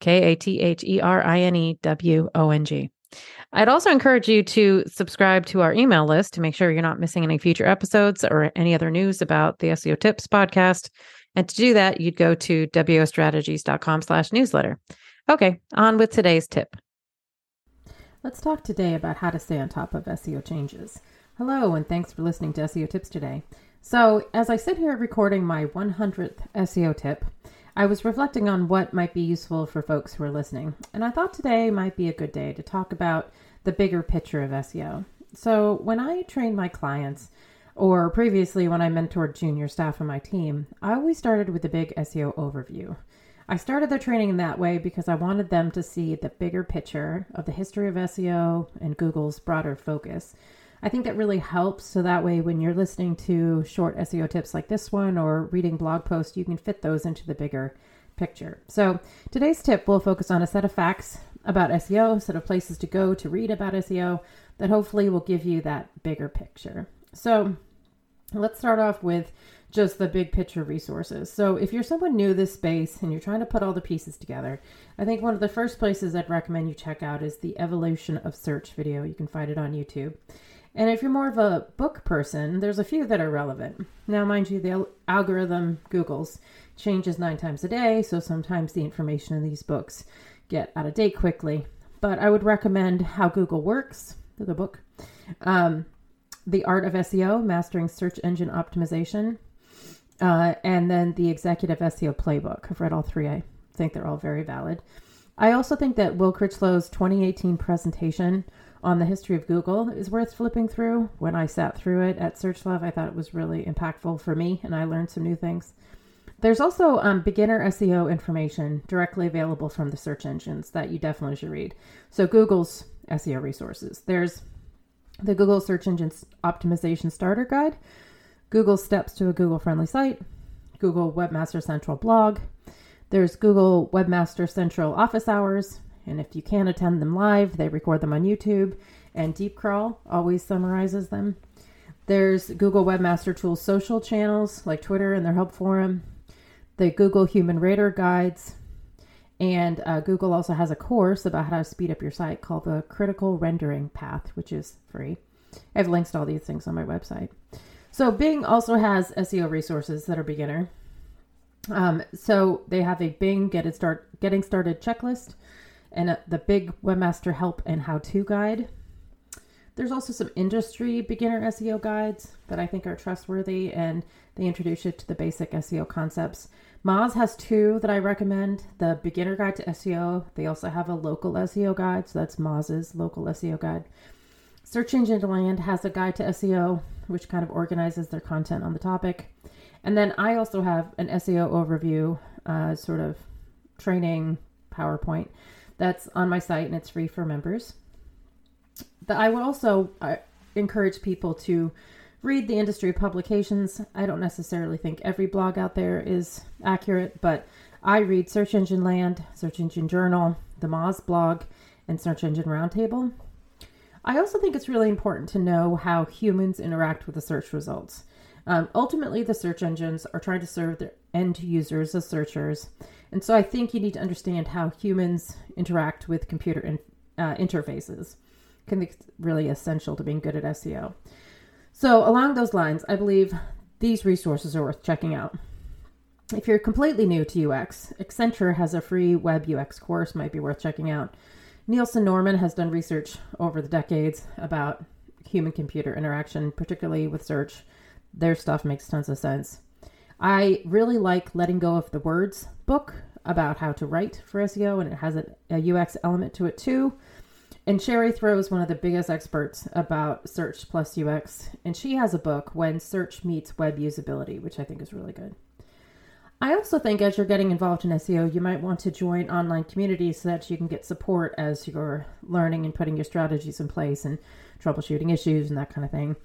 K A T H E R I N E W O N G. I'd also encourage you to subscribe to our email list to make sure you're not missing any future episodes or any other news about the SEO Tips podcast. And to do that, you'd go to wongstrategies.com slash newsletter. Okay, on with today's tip. Let's talk today about how to stay on top of SEO changes. Hello, and thanks for listening to SEO Tips today. So, as I sit here recording my 100th SEO tip, I was reflecting on what might be useful for folks who are listening, and I thought today might be a good day to talk about the bigger picture of SEO. So, when I train my clients, or previously when I mentored junior staff on my team, I always started with a big SEO overview. I started their training in that way because I wanted them to see the bigger picture of the history of SEO and Google's broader focus. I think that really helps. So that way, when you're listening to short SEO tips like this one or reading blog posts, you can fit those into the bigger picture. So today's tip will focus on a set of facts about SEO, a set of places to go to read about SEO that hopefully will give you that bigger picture. So let's start off with just the big picture resources. So, if you're someone new to this space and you're trying to put all the pieces together, I think one of the first places I'd recommend you check out is the Evolution of Search video. You can find it on YouTube. And if you're more of a book person, there's a few that are relevant. Now, mind you, the algorithm Google's changes nine times a day, so sometimes the information in these books get out of date quickly. But I would recommend How Google Works, the book, um, The Art of SEO, Mastering Search Engine Optimization, uh, and then the Executive SEO Playbook. I've read all three. I think they're all very valid. I also think that Will Critchlow's 2018 presentation on the history of Google is worth flipping through. When I sat through it at SearchLove, I thought it was really impactful for me and I learned some new things. There's also um, beginner SEO information directly available from the search engines that you definitely should read. So, Google's SEO resources. There's the Google Search Engine Optimization Starter Guide, Google Steps to a Google Friendly Site, Google Webmaster Central blog. There's Google Webmaster Central office hours, and if you can't attend them live, they record them on YouTube. And DeepCrawl always summarizes them. There's Google Webmaster Tools social channels like Twitter and their help forum, the Google Human Rater guides, and uh, Google also has a course about how to speed up your site called the Critical Rendering Path, which is free. I have links to all these things on my website. So Bing also has SEO resources that are beginner. Um, so they have a Bing Get It Start Getting Started checklist and a, the Bing webmaster help and how to guide. There's also some industry beginner SEO guides that I think are trustworthy and they introduce you to the basic SEO concepts. Moz has two that I recommend the beginner guide to SEO. They also have a local SEO guide, so that's Moz's local SEO guide. Search Engine Land has a guide to SEO, which kind of organizes their content on the topic. And then I also have an SEO overview, uh, sort of training PowerPoint that's on my site and it's free for members. But I would also uh, encourage people to read the industry publications. I don't necessarily think every blog out there is accurate, but I read Search Engine Land, Search Engine Journal, the Moz blog, and Search Engine Roundtable. I also think it's really important to know how humans interact with the search results. Um, ultimately, the search engines are trying to serve their end users as searchers, and so I think you need to understand how humans interact with computer in, uh, interfaces. Can be really essential to being good at SEO. So, along those lines, I believe these resources are worth checking out. If you're completely new to UX, Accenture has a free web UX course, might be worth checking out. Nielsen Norman has done research over the decades about human computer interaction, particularly with search. Their stuff makes tons of sense. I really like Letting Go of the Words book about how to write for SEO, and it has a, a UX element to it too. And Shari Thurow is one of the biggest experts about search plus UX, and she has a book, When Search Meets Web Usability, which I think is really good. I also think as you're getting involved in SEO, you might want to join online communities so that you can get support as you're learning and putting your strategies in place and troubleshooting issues and that kind of thing.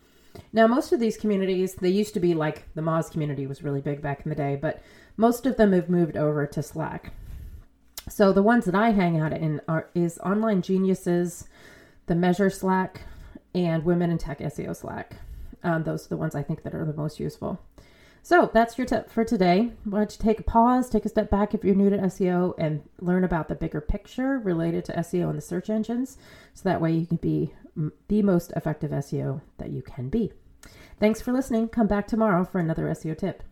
Now, most of these communities, they used to be like the Moz community was really big back in the day, but most of them have moved over to Slack. So the ones that I hang out in are is Online Geniuses, the Measure Slack, and Women in Tech SEO Slack. Um, those are the ones I think that are the most useful. So that's your tip for today. Why don't you take a pause, take a step back if you're new to SEO, and learn about the bigger picture related to SEO and the search engines, so that way you can be the most effective SEO that you can be. Thanks for listening. Come back tomorrow for another SEO tip.